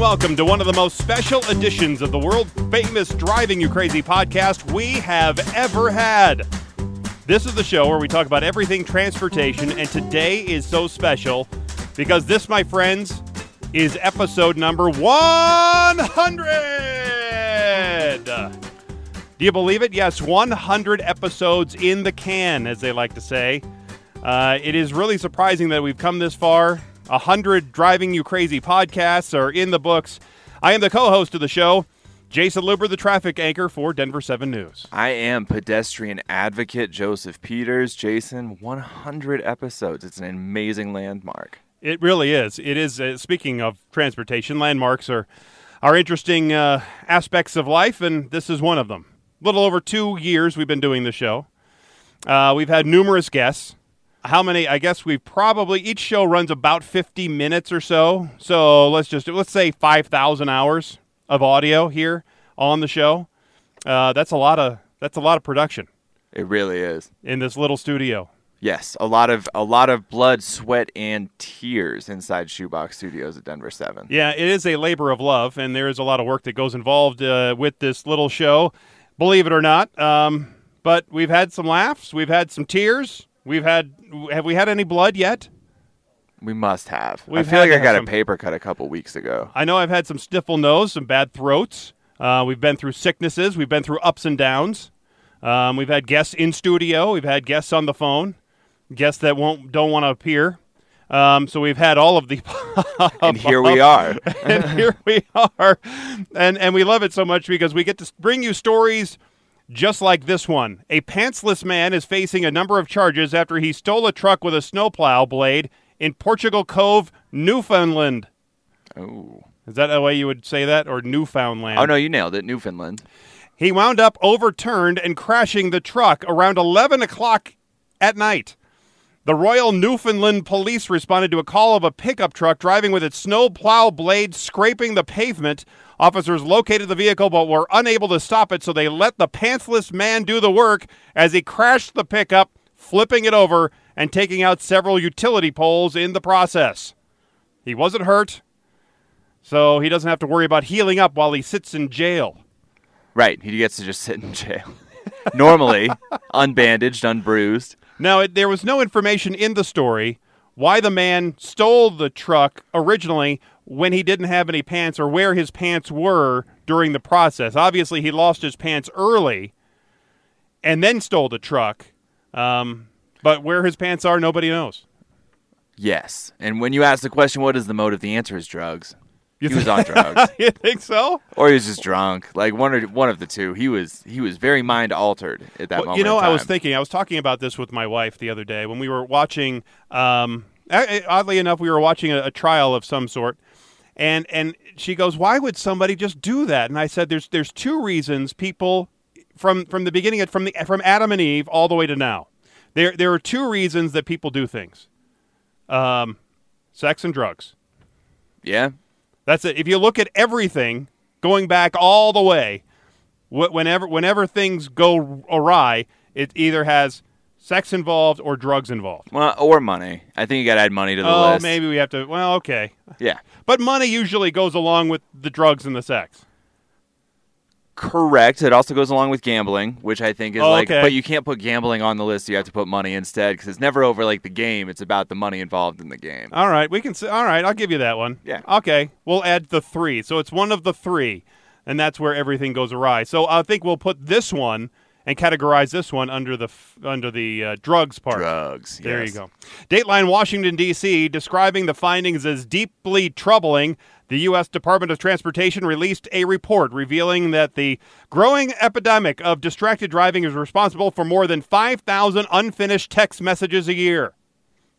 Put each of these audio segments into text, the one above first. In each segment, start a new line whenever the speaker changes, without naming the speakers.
welcome to one of the most special editions of the world famous Driving You Crazy podcast we have ever had. This is the show where we talk about everything transportation, and today is so special because this, my friends, is episode number 100. Do you believe it? Yes, 100 episodes in the can, as they like to say. Uh, it is really surprising that we've come this far. 100 Driving You Crazy podcasts are in the books. I am the co host of the show, Jayson Luber, the traffic anchor for Denver 7 News.
I am pedestrian advocate Joseph Peters. Jayson, 100 episodes. It's an amazing landmark.
It really is. It is. Uh, speaking of transportation, landmarks are are interesting uh, aspects of life, and this is one of them. A little over two years we've been doing the show. Uh, we've had numerous guests. How many? I guess we've probably each show runs about 50 minutes or so. So let's just let's say 5,000 hours of audio here on the show. Uh, that's a lot of that's a lot of production
It really is.
in this little studio.
Yes, a lot of a lot of blood, sweat, and tears inside Shoebox Studios at Denver Seven.
Yeah, it is a labor of love, and there is a lot of work that goes involved uh, with this little show, believe it or not. Um, but we've had some laughs, we've had some tears, we've had. Have we had any blood yet?
We must have.
We've
I feel like I got
some-
a paper cut a couple weeks ago.
I know I've had some sniffle nose, some bad throats. Uh, we've been through sicknesses, we've been through ups and downs. Um, we've had guests in studio, we've had guests on the phone, guests that won't don't want to appear. Um, so we've had all of the.
And here we are.
and here we are, and and we love it so much because we get to bring you stories just like this one. A pantsless man is facing a number of charges after he stole a truck with a snowplow blade in Portugal Cove, Newfoundland.
Oh.
Is that the way you would say that, or Newfoundland?
Oh no, you nailed it. Newfoundland.
He wound up overturned and crashing the truck around 11 o'clock at night. The Royal Newfoundland Police responded to a call of a pickup truck driving with its snow plow blade scraping the pavement. Officers located the vehicle but were unable to stop it, so they let the pantsless man do the work as he crashed the pickup, flipping it over and taking out several utility poles in the process. He wasn't hurt, so he doesn't have to worry about healing up while he sits in jail.
Right. He gets to just sit in jail. Normally, unbandaged, unbruised.
Now, it, there was no information in the story why the man stole the truck originally when he didn't have any pants or where his pants were during the process. Obviously, he lost his pants early and then stole the truck. Um, but where his pants are, nobody knows.
Yes. And when you ask the question, what is the motive? The answer is drugs.
You
he was on drugs.
you think so?
or he was just drunk. Like one or one of the two. He was he was very mind altered at that
Well,
moment.
you know, I was thinking, I was talking about this with my wife the other day when we were watching. Um, oddly enough, we were watching a, a trial of some sort, and and she goes, "Why would somebody just do that?" And I said, "There's there's two reasons people from from the beginning from the from Adam and Eve all the way to now. There there are two reasons that people do things. Um, sex and drugs.
Yeah.
That's it. If you look at everything going back all the way, wh- whenever whenever things go awry, it either has sex involved or drugs involved.
Well, or money. I think you got to add money to the list.
oh,
list.
maybe we have to. Well, okay,
Yeah.
but money usually goes along with the drugs and the sex.
Correct. It also goes along with gambling, which I think is
Oh,
like,
okay.
but you can't put gambling on the list. You have to put money instead because it's never over like the game. It's about the money involved in the game.
All right, we can. Say, all right, I'll give you that one.
Yeah.
Okay, we'll add the three. So it's one of the three, and that's where everything goes awry. So I think we'll put this one and categorize this one under the under the uh, drugs part.
Drugs.
There
yes.
you go. Dateline Washington, D.C., describing the findings as deeply troubling. The U.S. Department of Transportation released a report revealing that the growing epidemic of distracted driving is responsible for more than 5,000 unfinished text messages a year.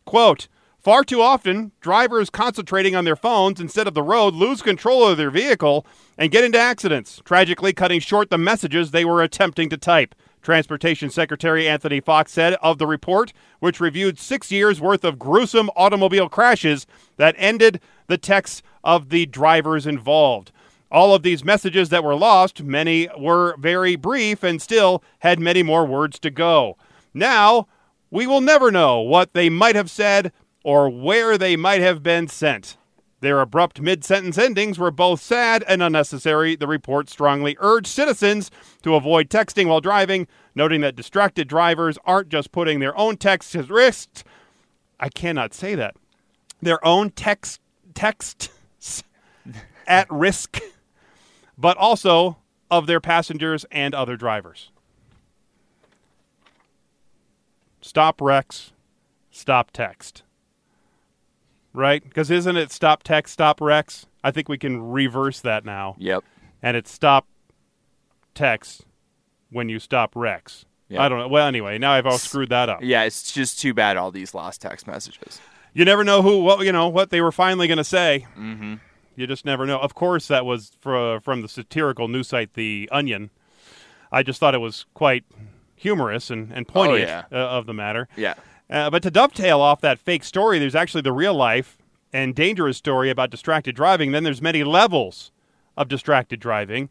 Quote, Far too often, drivers concentrating on their phones instead of the road lose control of their vehicle and get into accidents, tragically cutting short the messages they were attempting to type. Transportation Secretary Anthony Foxx said of the report, which reviewed six years worth of gruesome automobile crashes that ended the texts of the drivers involved. All of these messages that were lost, many were very brief and still had many more words to go. Now, we will never know what they might have said or where they might have been sent. Their abrupt mid sentence endings were both sad and unnecessary. The report strongly urged citizens to avoid texting while driving, noting that distracted drivers aren't just putting their own texts at risk. I cannot say that. Their own text texts at risk, but also of their passengers and other drivers. Stop wrecks, stop text. Right? Because isn't it stop text, stop wrecks? I think we can reverse that now.
Yep.
And it's stop text when you stop wrecks.
Yeah.
I don't know. Well, anyway, now I've all screwed that up.
Yeah, it's just too bad all these lost text messages.
You never know who, what you know, what they were finally going to say.
Mm-hmm.
You just never know. Of course, that was fro- from the satirical news site The Onion. I just thought it was quite humorous and, and poignant
yeah.
uh, of the matter.
Yeah.
Uh, but to dovetail off that fake story, there's actually the real life and dangerous story about distracted driving. Then there's many levels of distracted driving.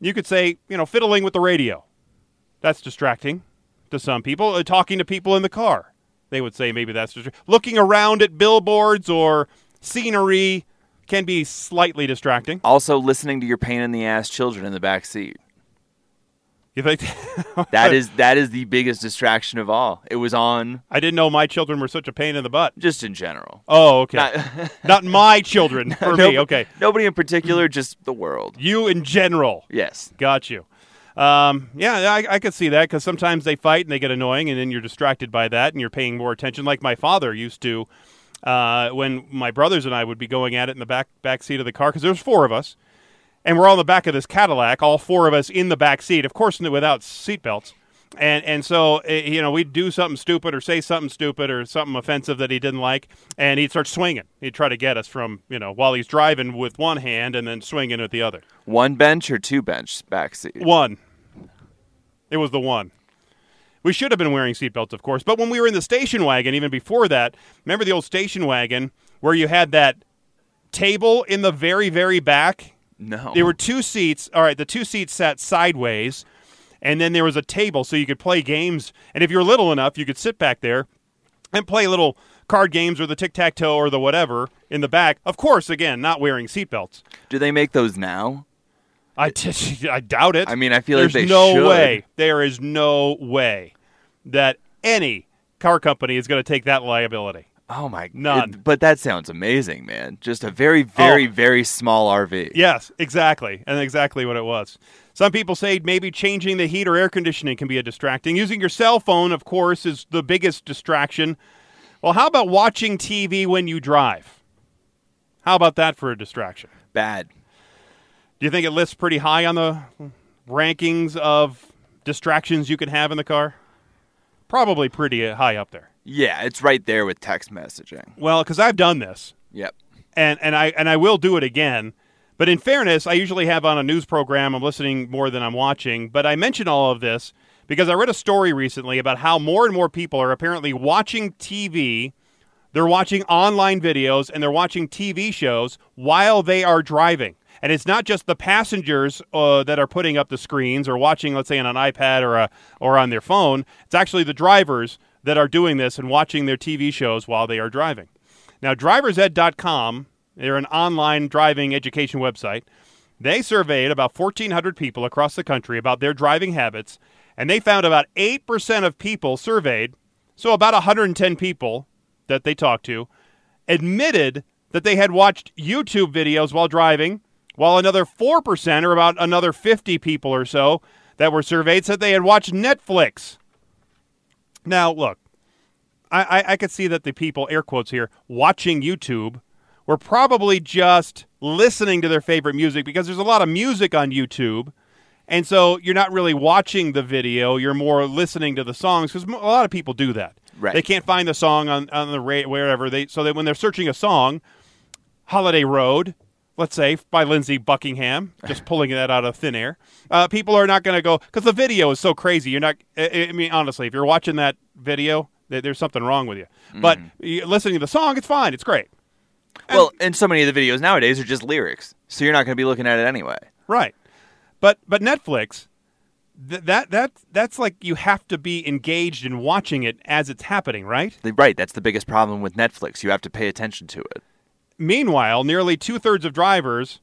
You could say, you know, fiddling with the radio. That's distracting to some people. Uh, talking to people in the car. They would say maybe that's distra- looking around at billboards or scenery can be slightly distracting.
Also, listening to your pain in the ass children in the back seat.
You think
That is that is the biggest distraction of all. It was on
I didn't know my children were such a pain in the butt.
just in general.
Oh, okay.
Not,
Not my children for
Nobody-
me. Okay.
Nobody in particular, just the world.
You in general.
Yes.
Got you. Um, yeah, I, I could see that because sometimes they fight and they get annoying, and then you're distracted by that, and you're paying more attention. Like my father used to, uh, when my brothers and I would be going at it in the back back seat of the car because there's four of us, and we're on the back of this Cadillac, all four of us in the back seat, of course, without seatbelts. And and so eh, you know we'd do something stupid or say something stupid or something offensive that he didn't like, and he'd start swinging. He'd try to get us from you know while he's driving with one hand and then swinging with the other.
One bench or two bench back seat.
One. It was the one. We should have been wearing seatbelts, of course. But when we were in the station wagon, even before that, remember the old station wagon where you had that table in the very, very back?
No.
There were two seats. All right, the two seats sat sideways, and then there was a table so you could play games. And if you're little enough, you could sit back there and play little card games or the tic tac toe or the whatever in the back. Of course, again, not wearing seatbelts.
Do they make those now?
I, t- I doubt it.
I mean, I feel
There's
like they
no
should.
way. There is no way that any car company is going to take that liability.
Oh my
None.
it- but that sounds amazing, man. Just a very, very,
Oh.
very small RV.
Yes, exactly, and exactly what it was. Some people say maybe changing the heat or air conditioning can be a distracting. Using your cell phone, of course, is the biggest distraction. Well, how about watching TV when you drive? How about that for a distraction?
Bad.
Do you think it lists pretty high on the rankings of distractions you can have in the car? Probably pretty high up there.
Yeah, it's right there with text messaging.
Well, because I've done this,
Yep.
and and I and I will do it again. But in fairness, I usually have on a news program. I'm listening more than I'm watching. But I mention all of this because I read a story recently about how more and more people are apparently watching TV. They're watching online videos and they're watching TV shows while they are driving. And it's not just the passengers uh, that are putting up the screens or watching, let's say, on an iPad or a, or on their phone. It's actually the drivers that are doing this and watching their TV shows while they are driving. Now, driversed.com, they're an online driving education website. They surveyed about 1,400 people across the country about their driving habits, and they found about 8% of people surveyed, so about 110 people that they talked to, admitted that they had watched YouTube videos while driving, while another 4%, or about another 50 people or so that were surveyed, said they had watched Netflix. Now, look, I, I, I could see that the people, air quotes here, watching YouTube were probably just listening to their favorite music because there's a lot of music on YouTube. And so you're not really watching the video, you're more listening to the songs because a lot of people do that.
Right.
They can't find the song on, on the rate wherever they so that when they're searching a song, Holiday Road, let's say by Lindsey Buckingham, just pulling that out of thin air. Uh, people are not going to go because the video is so crazy. You're not. I, I mean, honestly, if you're watching that video, th- there's something wrong with you. But you listening to the song, it's fine. It's great.
Well, and so many of the videos nowadays are just lyrics, so you're not going to be looking at it anyway.
Right. But but Netflix, th- that that that's like you have to be engaged in watching it as it's happening, right?
Right, that's the biggest problem with Netflix. You have to pay attention to it.
Meanwhile, nearly two thirds of drivers,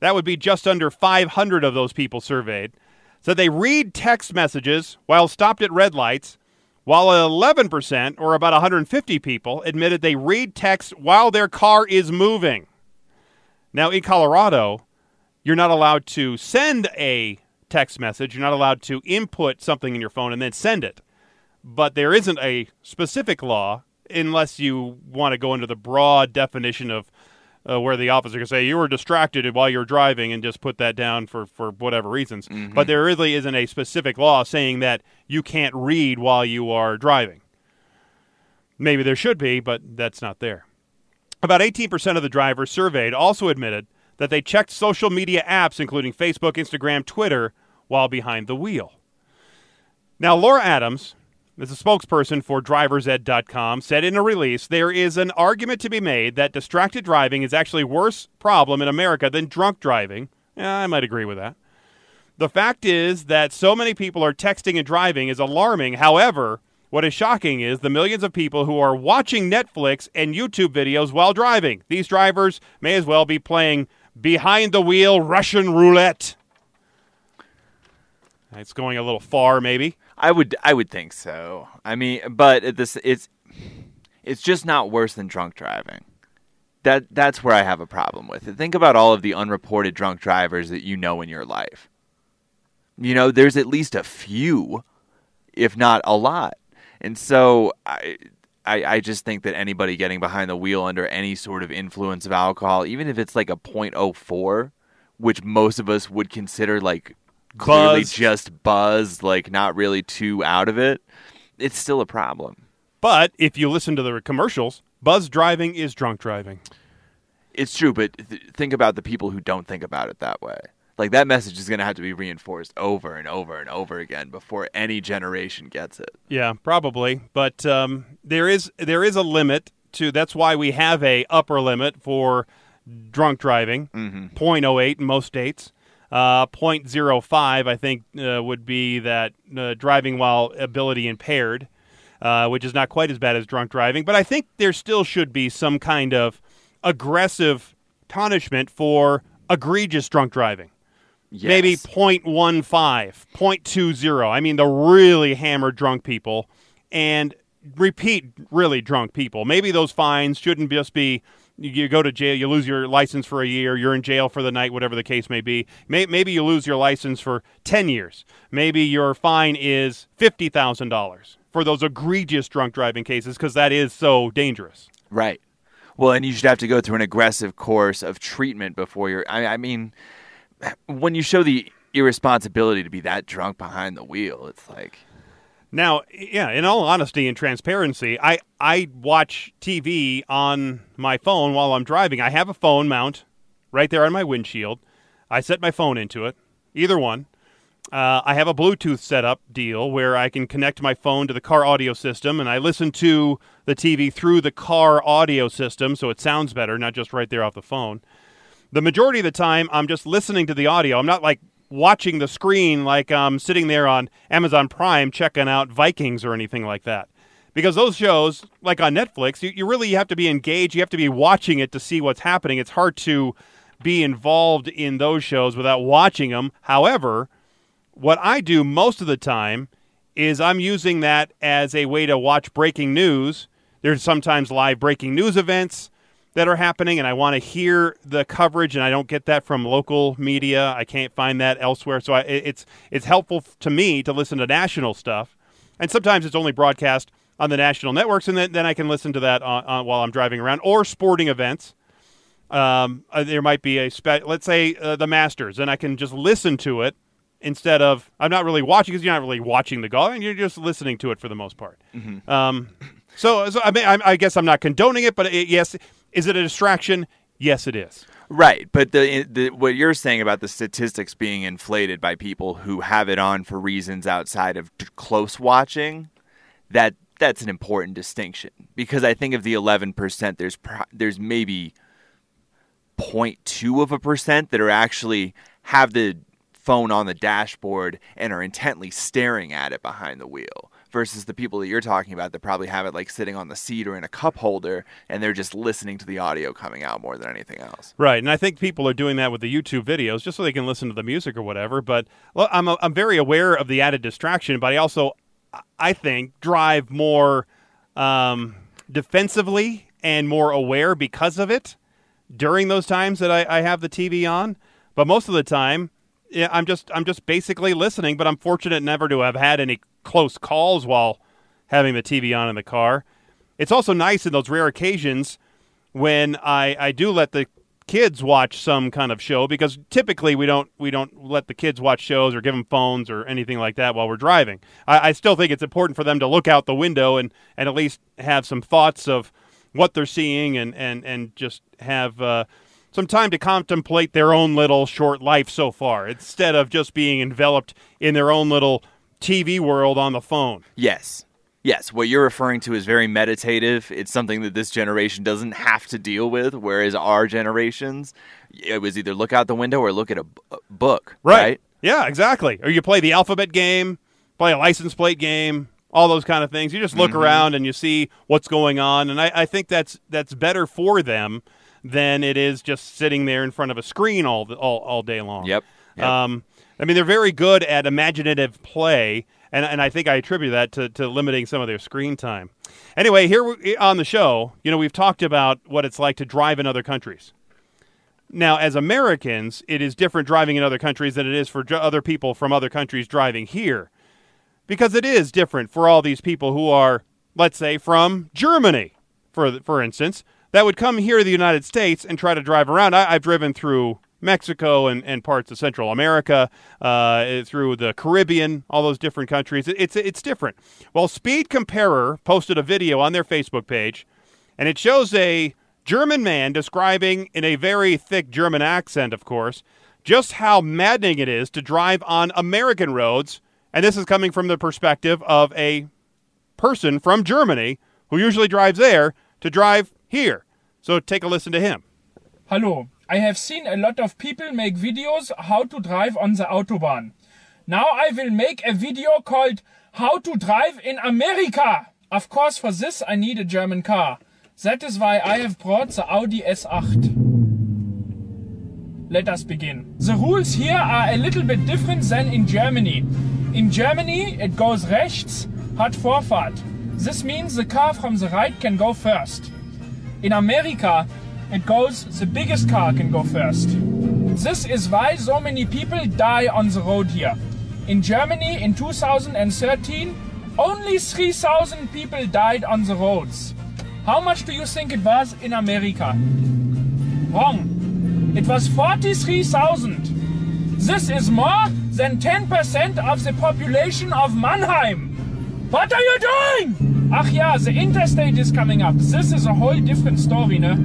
that would be just under 500 of those people surveyed, said they read text messages while stopped at red lights, while 11%, or about 150 people, admitted they read text while their car is moving. Now, in Colorado, you're not allowed to send a text message. You're not allowed to input something in your phone and then send it. But there isn't a specific law unless you want to go into the broad definition of uh, where the officer can say you were distracted while you're driving and just put that down for, for whatever reasons.
Mhm.
But there really isn't a specific law saying that you can't read while you are driving. Maybe there should be, but that's not there. About 18% of the drivers surveyed also admitted that they checked social media apps, including Facebook, Instagram, Twitter, while behind the wheel. Now, Laura Adams, as a spokesperson for driversed.com, said in a release there is an argument to be made that distracted driving is actually worse problem in America than drunk driving. Yeah, I might agree with that. The fact is that so many people are texting and driving is alarming. However, what is shocking is the millions of people who are watching Netflix and YouTube videos while driving. These drivers may as well be playing behind the wheel Russian roulette. It's going a little far, maybe.
I would I would think so. I mean, but this it's it's just not worse than drunk driving. That that's where I have a problem with it. Think about all of the unreported drunk drivers that you know in your life. You know, there's at least a few, if not a lot. And so I I, I just think that anybody getting behind the wheel under any sort of influence of alcohol, even if it's like a .04, which most of us would consider like clearly
Buzzed.
just buzzed, like not really too out of it, it's still a problem.
But if you listen to the commercials, buzz driving is drunk driving.
It's true, but th- think about the people who don't think about it that way. Like that message is going to have to be reinforced over and over and over again before any generation gets it.
Yeah, probably. But um, there is there is a limit to. That's why we have a upper limit for drunk driving.
Mhm.
0.08 in most states. Uh, 0.05, I think, uh, would be that uh, driving while ability impaired, uh, which is not quite as bad as drunk driving. But I think there still should be some kind of aggressive punishment for egregious drunk driving. Maybe
Yes.
0.15, 0.20. I mean, the really hammered drunk people and repeat really drunk people. Maybe those fines shouldn't just be you- go to jail, you lose your license for a year, you're in jail for the night, whatever the case may be. Maybe you lose your license for 10 years. Maybe your fine is $50,000 for those egregious drunk driving cases because that is so dangerous.
Right. Well, and you should have to go through an aggressive course of treatment before you're. I, I mean, when you show the irresponsibility to be that drunk behind the wheel, it's like,
Now, yeah, in all honesty and transparency, I, I watch TV on my phone while I'm driving. I have a phone mount right there on my windshield. I set my phone into it, either one. Uh, I have a Bluetooth setup deal where I can connect my phone to the car audio system and I listen to the TV through the car audio system so it sounds better, not just right there off the phone. The majority of the time, I'm just listening to the audio. I'm not like watching the screen like I'm sitting there on Amazon Prime checking out Vikings or anything like that. Because those shows, like on Netflix, you, you really have to be engaged. You have to be watching it to see what's happening. It's hard to be involved in those shows without watching them. However, what I do most of the time is I'm using that as a way to watch breaking news. There's sometimes live breaking news events that are happening, and I want to hear the coverage, and I don't get that from local media. I can't find that elsewhere, so I, it's it's helpful to me to listen to national stuff, and sometimes it's only broadcast on the national networks, and then, then I can listen to that on, on, while I'm driving around or sporting events. Um, uh, there might be a spe- let's say uh, the Masters, and I can just listen to it instead of I'm not really watching because you're not really watching the golf, and you're just listening to it for the most part. Um, so, so I mean, I, I guess I'm not condoning it, but it, yes, is it a distraction? Yes, it is.
Right, but the, the what you're saying about the statistics being inflated by people who have it on for reasons outside of t- close watching, that that's an important distinction because I think of the 11%, there's pro- there's maybe 0.2 of a percent that are actually have the phone on the dashboard and are intently staring at it behind the wheel versus the people that you're talking about that probably have it like sitting on the seat or in a cup holder and they're just listening to the audio coming out more than anything else.
Right, and I think people are doing that with the YouTube videos just so they can listen to the music or whatever. But well, I'm I'm very aware of the added distraction, but I also I think drive more um, defensively and more aware because of it during those times that I, I have the TV on. But most of the time, yeah, I'm just I'm just basically listening. But I'm fortunate never to have had any close calls while having the TV on in the car. It's also nice in those rare occasions when I, I do let the kids watch some kind of show because typically we don't we don't let the kids watch shows or give them phones or anything like that while we're driving. I, I still think it's important for them to look out the window and, and at least have some thoughts of what they're seeing and and and just have uh, some time to contemplate their own little short life so far instead of just being enveloped in their own little TV world on the phone.
Yes. Yes, what you're referring to is very meditative. It's something that this generation doesn't have to deal with, whereas our generations, it was either look out the window or look at a book. Right. right?
Yeah, exactly. Or you play the alphabet game, play a license plate game, all those kind of things. You just look mm-hmm. around and you see what's going on, and I, I, think that's that's better for them than it is just sitting there in front of a screen all the, all, all day long.
Yep. yep.
Um, I mean, they're very good at imaginative play, and, and I think I attribute that to, to limiting some of their screen time. Anyway, here on the show, you know, we've talked about what it's like to drive in other countries. Now, as Americans, it is different driving in other countries than it is for other people from other countries driving here because it is different for all these people who are, let's say, from Germany, for for instance, that would come here to the United States and try to drive around. I, have driven through Mexico and, and parts of Central America, uh, through the Caribbean, all those different countries. It, it's it's different. Well, Speed Comparer posted a video on their Facebook page, and it shows a German man describing in a very thick German accent, of course, just how maddening it is to drive on American roads and this is coming from the perspective of a person from Germany who usually drives there to drive here. So take a listen to him.
Hello. I have seen a lot of people make videos how to drive on the Autobahn. Now I will make a video called How to Drive in America. Of course, for this I need a German car. That is why I have brought the Audi S8. Let us begin. The rules here are a little bit different than in Germany. In Germany, it goes rechts, hat Vorfahrt. This means the car from the right can go first. In America, it goes the biggest car can go first. This is why so many people die on the road here. In Germany in 2013, only 3,000 people died on the roads. How much do you think it was in America? Wrong. It was 43,000. This is more than 10% of the population of Mannheim. What are you doing? Ach yeah, the interstate is coming up. This is a whole different story, ne?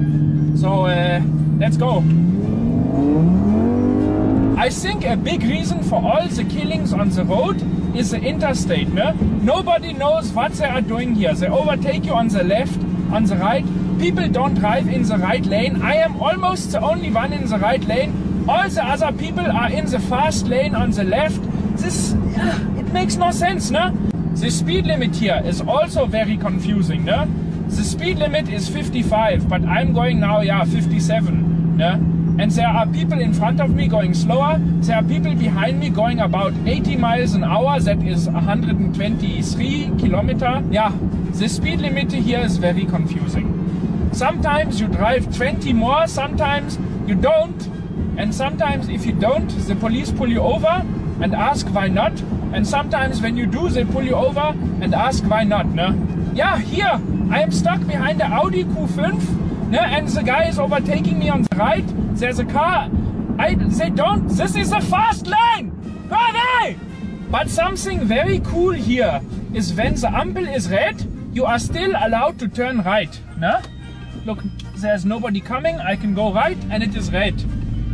So, uh, let's go. I think a big reason for all the killings on the road is the interstate, ne? Nobody knows what they are doing here. They overtake you on the left, on the right. People don't drive in the right lane. I am almost the only one in the right lane all the other people are in the fast lane on the left. This, uh, it makes no sense, no? The speed limit here is also very confusing? The speed limit is 55, but I'm going now, yeah, 57, no? And there are people in front of me going slower. There are people behind me going about 80 miles an hour. That is 123 kilometer. Yeah, the speed limit here is very confusing. Sometimes you drive 20 more, sometimes you don't. And sometimes if you don't, the police pull you over and ask why not. And sometimes when you do, they pull you over and ask why not. Ne? Yeah, here, I am stuck behind the Audi Q5 ne? and the guy is overtaking me on the right. There's a car. I, they don't, this is a fast lane! Hurry! But something very cool here is when the Ampel is red, you are still allowed to turn right. Ne? Look, there's nobody coming, I can go right and it is red.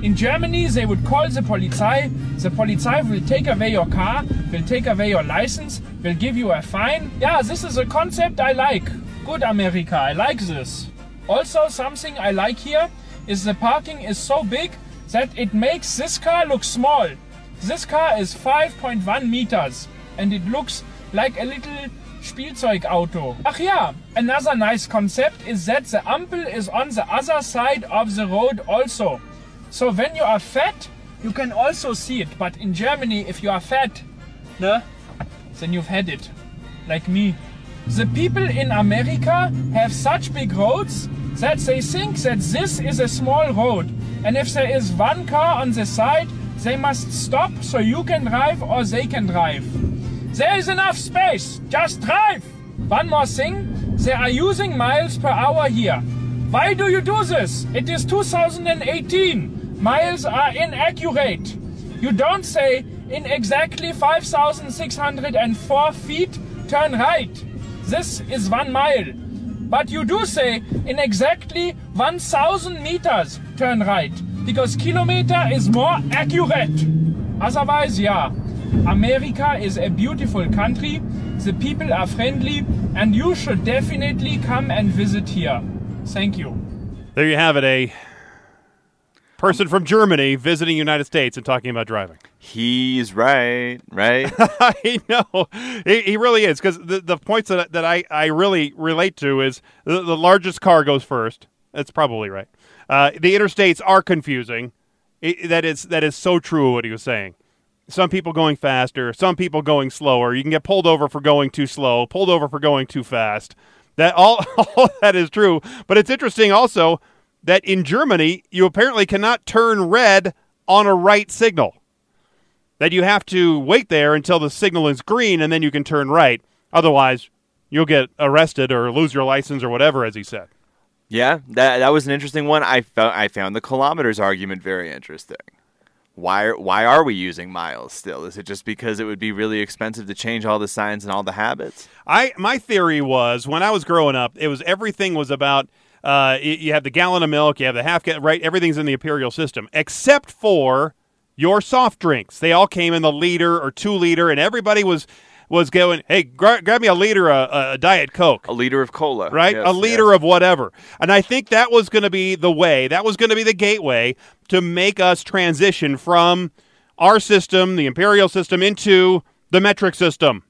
In Germany, they would call the Polizei. The Polizei will take away your car, will take away your license, will give you a fine. Yeah, this is a concept I like. Good America, I like this. Also, something I like here is the parking is so big that it makes this car look small. This car is 5.1 meters and it looks like a little Spielzeugauto. Ach ja, another nice concept is that the ampel is on the other side of the road also. So when you are fat, you can also see it. But in Germany, if you are fat, ne, then you've had it. Like me. The people in America have such big roads that they think that this is a small road. And if there is one car on the side, they must stop so you can drive or they can drive. There is enough space. Just drive. One more thing. They are using miles per hour here. Why do you do this? It is 2018. Miles are inaccurate. You don't say in exactly 5,604 feet, turn right. This is one mile. But you do say in exactly 1,000 meters, turn right. Because kilometer is more accurate. Otherwise, yeah. America is a beautiful country. The people are friendly. And you should definitely come and visit here. Thank you.
There you have it. A person from Germany visiting United States and talking about driving.
He's right, right?
I know he, he really is because the, the points that, that I, I really relate to is the, the largest car goes first. That's probably right. Uh, the interstates are confusing. It, that is that is so true what he was saying. Some people going faster, some people going slower. You can get pulled over for going too slow, pulled over for going too fast. That all, all that is true. But it's interesting also that in Germany you apparently cannot turn red on a right signal that you have to wait there until the signal is green and then you can turn right. Otherwise, you'll get arrested or lose your license or whatever, as he said.
Yeah, that that was an interesting one. I found I found the kilometers argument very interesting. Why why are we using miles still? Is it just because it would be really expensive to change all the signs and all the habits?
I my theory was when I was growing up, it was everything was about uh, you, have the gallon of milk, you have the half gallon, right? Everything's in the imperial system except for your soft drinks. They all came in the liter or two liter, and everybody was was going, "Hey, gra- grab me a liter of uh, a diet coke."
A liter of cola,
right?
Yes,
a liter
yes.
of whatever. And I think that was going to be the way. That was going to be the gateway to make us transition from our system, the imperial system, into the metric system.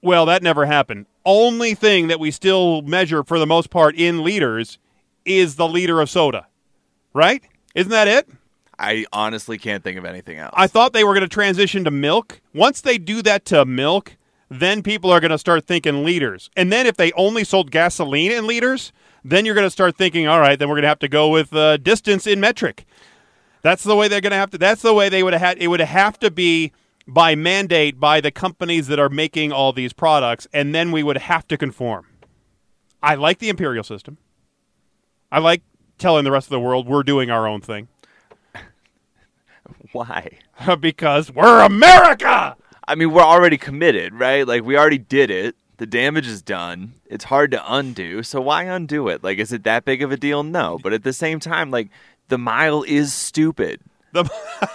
Well, that never happened. Only thing that we still measure for the most part in liters is the liter of soda. Right? Isn't that it?
I honestly can't think of anything else.
I thought they were going to transition to milk. Once they do that to milk, then people are going to start thinking liters. And then if they only sold gasoline in liters, then you're going to start thinking, all right, then we're going to have to go with uh, distance in metric. That's the way they're going to have to. That's the way they would have had. It would have to be by mandate by the companies that are making all these products, and then we would have to conform. I like the imperial system. I like telling the rest of the world we're doing our own thing
Why?
because we're America.
I mean, we're already committed, right? Like we already did it. The damage is done. It's hard to undo. So why undo it? Like, is it that big of a deal? No. But at the same time, like the mile is stupid.
The,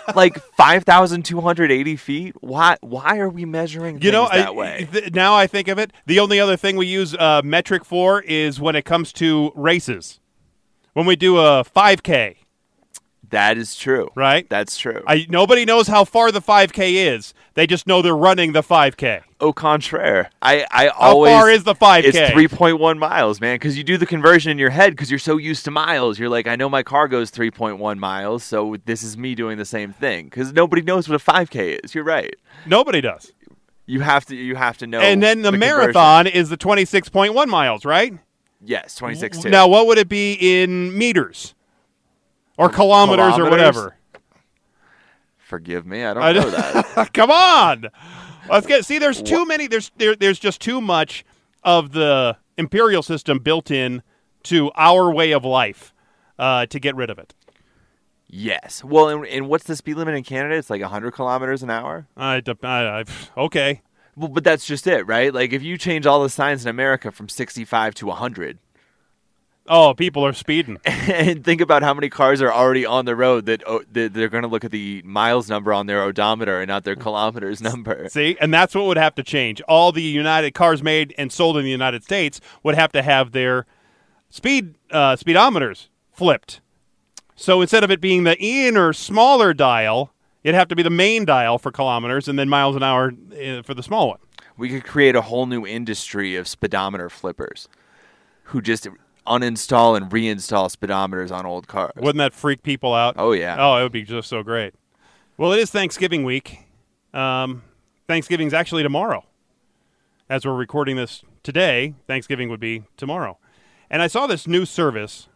like five thousand two hundred eighty feet. Why? Why are we measuring
you know,
that
I-
way?
th- now I think of it, the only other thing we use uh, metric for is when it comes to races. When we do a 5K,
That is true.
right?
That's true.
I, nobody knows how far the 5K is. They just know they're running the 5K.
Au contraire, I I
How
always
far is the 5K?
It's three point one miles, man. Because you do the conversion in your head because you're so used to miles. You're like, I know my car goes three point one miles, so this is me doing the same thing. Because nobody knows what a five k is. You're right.
Nobody does.
You have to. You have to know.
and then the,
conversion.
marathon is the 26.1 miles, right?
Yes, twenty six two.
Now, what would it be in meters or kilometers, or whatever?
forgive me, I don't
I
know
don't-
that.
Come on, let's get. See, there's too many. There's there, there's just too much of the imperial system built in to our way of life uh, to get rid of it.
yes. Well, and, and what's the speed limit in Canada? It's like hundred kilometers an hour.
I, I, I okay.
Well, but that's just it, right? Like if you change all the signs in America from sixty five to hundred.
Oh, people are speeding.
and think about how many cars are already on the road that, oh, that they're going to look at the miles number on their odometer and not their kilometers number.
See, and that's what would have to change. All the United cars made and sold in the United States would have to have their speed uh, speedometers flipped. So instead of it being the inner smaller dial, it'd have to be the main dial for kilometers and then miles an hour uh, for the small one.
We could create a whole new industry of speedometer flippers who just uninstall and reinstall speedometers on old cars.
Wouldn't that freak people out?
Oh, yeah.
Oh, it would be just so great. Well, it is Thanksgiving week. Um, Thanksgiving's actually tomorrow. As we're recording this today, Thanksgiving would be tomorrow. And I saw this new service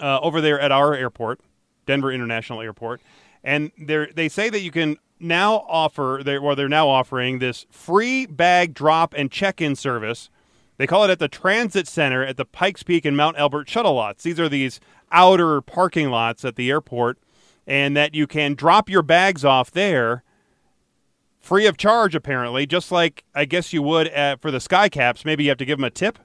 uh, over there at our airport, Denver International Airport, and they they say that you can now offer they well they're now offering this free bag drop and check-in service. They call it at the Transit Center at the Pikes Peak and Mount Elbert shuttle lots. These are these outer parking lots at the airport, and that you can drop your bags off there free of charge apparently just like i guess you would at, for the sky caps maybe you have to give them a tip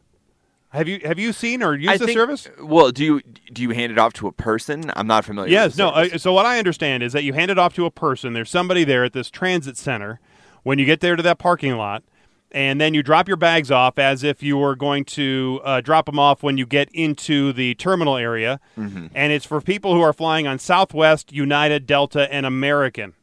have you have you seen or used
I
the
think-
service
Well, do you do you hand it off to a person? I'm not familiar.
yes no uh, so what i understand is that you hand it off to a person there's somebody there at this transit center when you get there to that parking lot and then you drop your bags off as if you were going to uh, drop them off when you get into the terminal area
Mm-hmm.
and it's for people who are flying on southwest united delta and american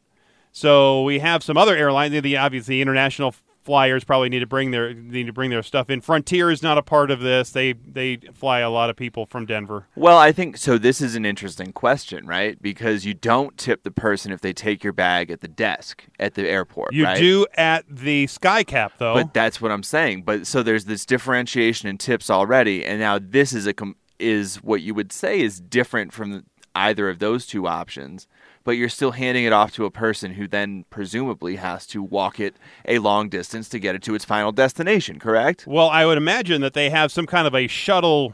So we have some other airlines. The obviously international flyers probably need to bring their need to bring their stuff in. Frontier is not a part of this. They they fly a lot of people from Denver.
Well, I think so. This is an interesting question, right? Because you don't tip the person if they take your bag at the desk at the airport.
You
right?
do at the SkyCap though.
But that's what I'm saying. But so there's this differentiation in tips already, and now this is a com- is what you would say is different from either of those two options. But you're still handing it off to a person who then presumably has to walk it a long distance to get it to its final destination. Correct?
Well, I would imagine that they have some kind of a shuttle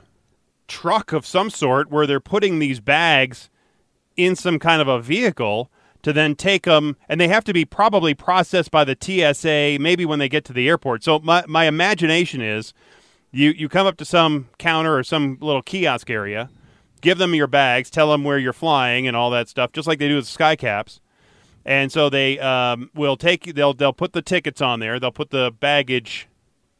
truck of some sort where they're putting these bags in some kind of a vehicle to then take them, and they have to be probably processed by the TSA maybe when they get to the airport. So my, my imagination is you, you come up to some counter or some little kiosk area, give them your bags, tell them where you're flying and all that stuff, just like they do with SkyCaps. And so they um, will take they'll they'll put the tickets on there. They'll put the baggage.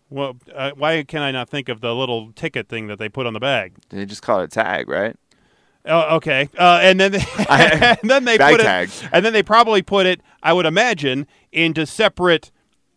Well, uh, why can I not think of the little ticket thing that they put on the bag?
They just call it a tag, right?
Oh, okay. Uh, and then they, and then they put
tags.
it, and then they probably put it. I would imagine into separate,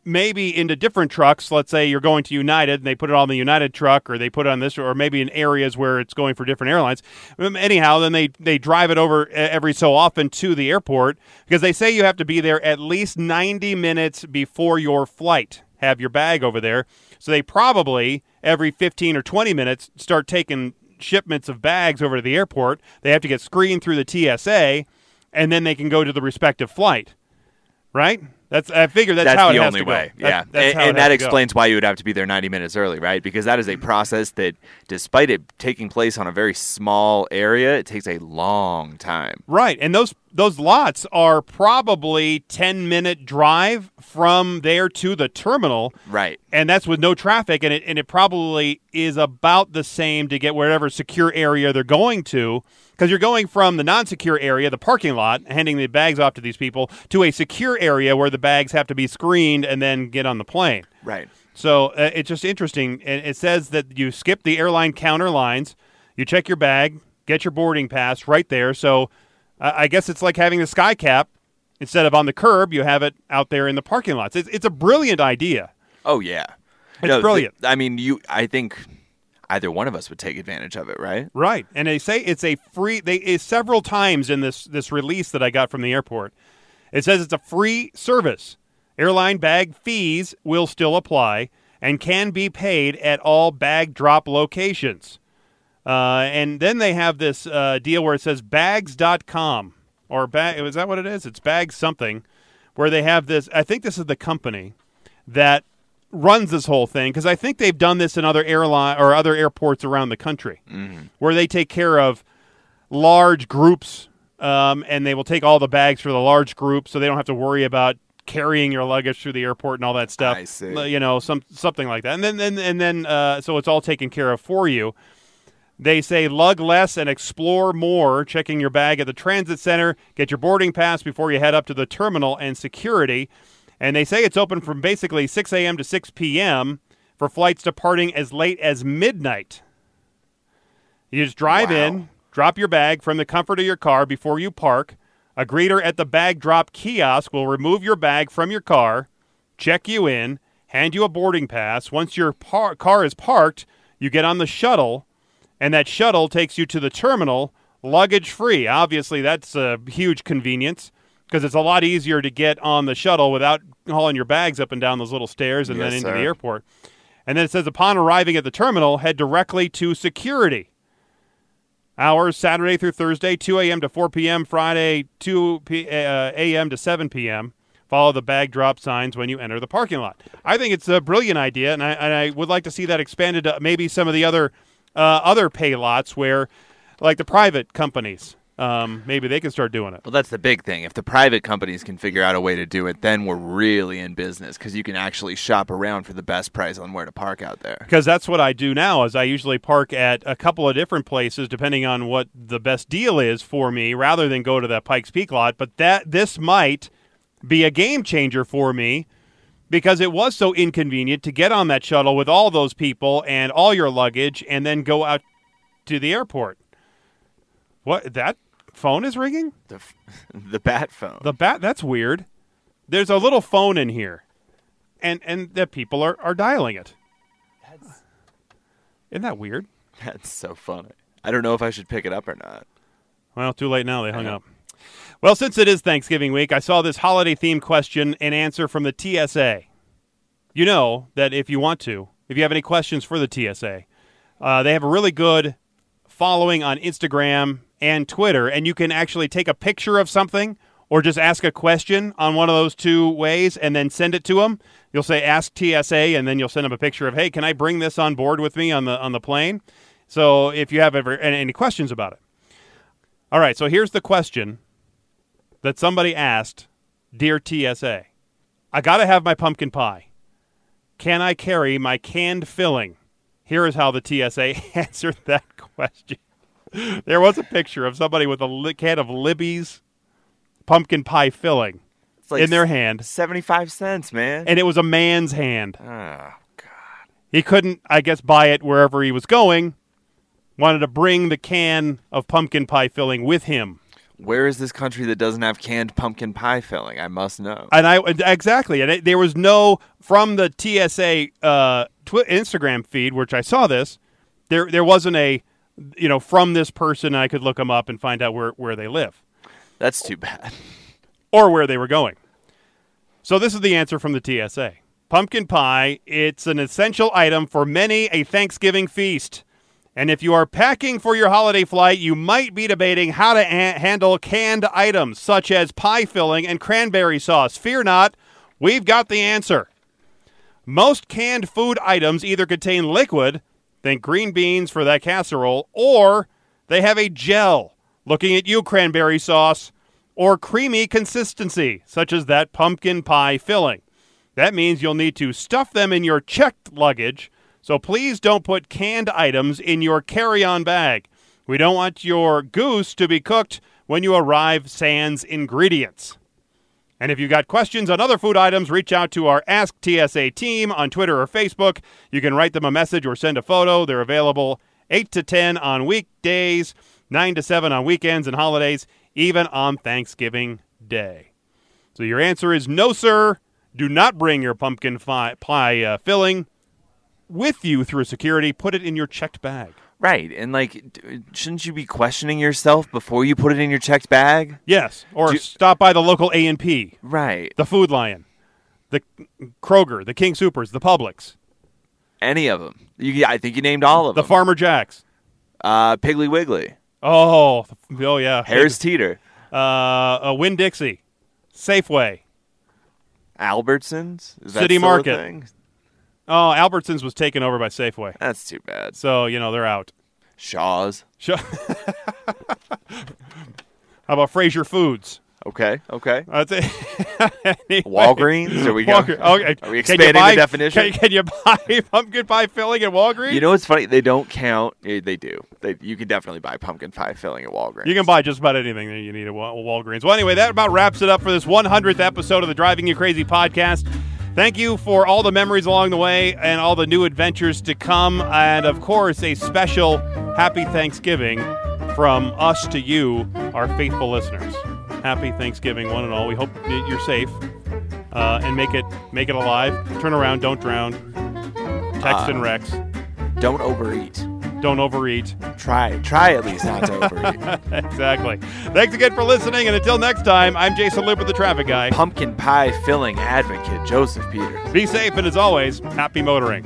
maybe into different trucks. Let's say you're going to United, and they put it on the United truck, or they put it on this, or maybe in areas where it's going for different airlines. Um, Anyhow, then they they drive it over every so often to the airport because they say you have to be there at least 90 minutes before your flight. Have your bag over there. So they probably every 15 or 20 minutes start taking shipments of bags over to the airport. They have to get screened through the TSA, and then they can go to the respective flight. Right? That's I figure that's,
That's
how
the
it has
only
to go.
way.
That-
yeah,
that's
and, and that
to go.
explains why you would have to be there 90 minutes early, right? Because that is a mm-hmm. process that, despite it taking place on a very small area, it takes a long time.
Right, and those those lots are probably ten minute drive from there to the terminal.
Right.
and that's with no traffic and it and it probably is about the same to get wherever secure area they're going to because you're going from the non-secure area the parking lot handing the bags off to these people to a secure area where the bags have to be screened and then get on the plane
Right.
so uh, it's just interesting and it says that you skip the airline counter lines you check your bag get your boarding pass right there so i guess it's like having the sky cap instead of on the curb you have it out there in the parking lots it's, it's a brilliant idea
Oh yeah.
It's brilliant.
I mean, you. I think either one of us would take advantage of it, right?
Right, and they say it's a free. They several times in this this release that I got from the airport. It says it's a free service. Airline bag fees will still apply and can be paid at all bag drop locations. Uh, and then they have this uh, deal where it says bags.com or bag. Is that what it is? It's bags something, where they have this. I think this is the company that runs this whole thing because I think they've done this in other airline or other airports around the country, where they take care of large groups, um, and they will take all the bags for the large group, so they don't have to worry about carrying your luggage through the airport and all that stuff.
I see.
You know, some something like that, and then and, and then uh, so it's all taken care of for you. They say lug less and explore more, checking your bag at the transit center, get your boarding pass before you head up to the terminal and security. And they say it's open from basically 6 a.m. to 6 p.m. for flights departing as late as midnight. You just drive
Wow.
in, drop your bag from the comfort of your car before you park. A greeter at the bag drop kiosk will remove your bag from your car, check you in, hand you a boarding pass. Once your par- car is parked, you get on the shuttle, and that shuttle takes you to the terminal, luggage free. Obviously, that's a huge convenience because it's a lot easier to get on the shuttle without hauling your bags up and down those little stairs and then
Yes,
into the airport. And then it says upon arriving at the terminal, head directly to security. Hours Saturday through Thursday, 2 a.m. to 4 p.m. Friday, 2 p- uh, a.m. to 7 p.m. Follow the bag drop signs when you enter the parking lot. I think it's a brilliant idea, and I, and I would like to see that expanded to maybe some of the other uh, other pay lots where, like the private companies, um, maybe they can start doing it.
Well, that's the big thing. If the private companies can figure out a way to do it, then we're really in business because you can actually shop around for the best price on where to park out there.
because that's what I do now. Is I usually park at a couple of different places depending on what the best deal is for me, rather than go to that Pikes Peak lot. But that this might be a game changer for me because it was so inconvenient to get on that shuttle with all those people and all your luggage, and then go out to the airport. What that phone is ringing?
The, f- the bat phone.
The bat. That's weird. There's a little phone in here, and and the people are are dialing it. Isn't that weird?
That's so funny. I don't know if I should pick it up or not.
Well, too late now. They hung up. Well, since it is Thanksgiving week, I saw this holiday themed question and answer from the TSA. You know that if you want to, if you have any questions for the TSA, uh, they have a really good following on Instagram and Twitter, and you can actually take a picture of something or just ask a question on one of those two ways and then send it to them. You'll say "Ask TSA," and then you'll send them a picture of, "Hey, can I bring this on board with me on the on the plane?" So if you have ever any any questions about it. All right, so here's the question that somebody asked Dear TSA, I got to have my pumpkin pie. Can I carry my canned filling? Here is how the TSA answered that question. There was a picture of somebody with a li- can of Libby's pumpkin pie filling
like
in their hand,
75 cents, man.
and it was a man's hand.
oh, God.
He couldn't, I guess, buy it wherever he was going. Wanted to bring the can of pumpkin pie filling with him.
Where is this country that doesn't have canned pumpkin pie filling? I must know.
And I exactly, and it, there was no from the TSA uh, Instagram feed, which I saw this. There, there wasn't a, you know, from this person. I could look them up and find out where where they live
That's too bad.
or where they were going. So this is the answer from the TSA. Pumpkin pie, it's an essential item for many a Thanksgiving feast. And if you are packing for your holiday flight, you might be debating how to a- handle canned items such as pie filling and cranberry sauce. Fear not, we've got the answer. Most canned food items either contain liquid, think green beans for that casserole, or they have a gel, looking at you, cranberry sauce, or creamy consistency, such as that pumpkin pie filling. That means you'll need to stuff them in your checked luggage, so please don't put canned items in your carry on bag. We don't want your goose to be cooked when you arrive sans ingredients. And if you've got questions on other food items, reach out to our Ask TSA team on Twitter or Facebook. You can write them a message or send a photo. They're available 8 to 10 on weekdays, 9 to 7 on weekends and holidays, even on Thanksgiving Day. So your answer is no, sir. Do not bring your pumpkin fi- pie uh, filling with you through security. Put it in your checked bag.
Right. And, like, shouldn't you be questioning yourself before you put it in your checked bag?
Yes, or stop by the local A and P,
Right.
the Food Lion, the Kroger, the King Soopers, the Publix,
Any of them. You, I think you named all of
the
them.
The Farmer Jacks.
uh, Piggly Wiggly.
Oh, oh yeah.
Harris Teeter.
Uh, uh Winn-Dixie, Safeway.
Albertsons. Is that
City Market. Oh, Albertsons was taken over by Safeway,
That's too bad.
so you know they're out.
Shaw's.
Sure. How about Fraser Foods?
Okay. Okay.
Uh, That's it. Anyway.
Walgreens? Are we go-
Walgreens. Oh, okay.
Are we expanding the definition?
Can, can you buy pumpkin pie filling at Walgreens?
You know what's funny? They don't count. They do. They, you can definitely buy pumpkin pie filling at Walgreens.
You can buy just about anything that you need at Walgreens. Well, anyway, that about wraps it up for this 100th episode of the Driving You Crazy podcast. Thank you for all the memories along the way and all the new adventures to come. And of course, a special happy Thanksgiving from us to you, our faithful listeners. Happy Thanksgiving, one and all. We hope that you're safe. uh, and make it make it alive. Turn around, don't drown. Text
Uh,
and wrecks.
Don't overeat.
Don't overeat.
Try, try at least not to overeat.
exactly. Thanks again for listening, and until next time, I'm Jayson Luber, the traffic guy.
Pumpkin pie filling advocate Joseph Peters.
Be safe, and as always, happy motoring.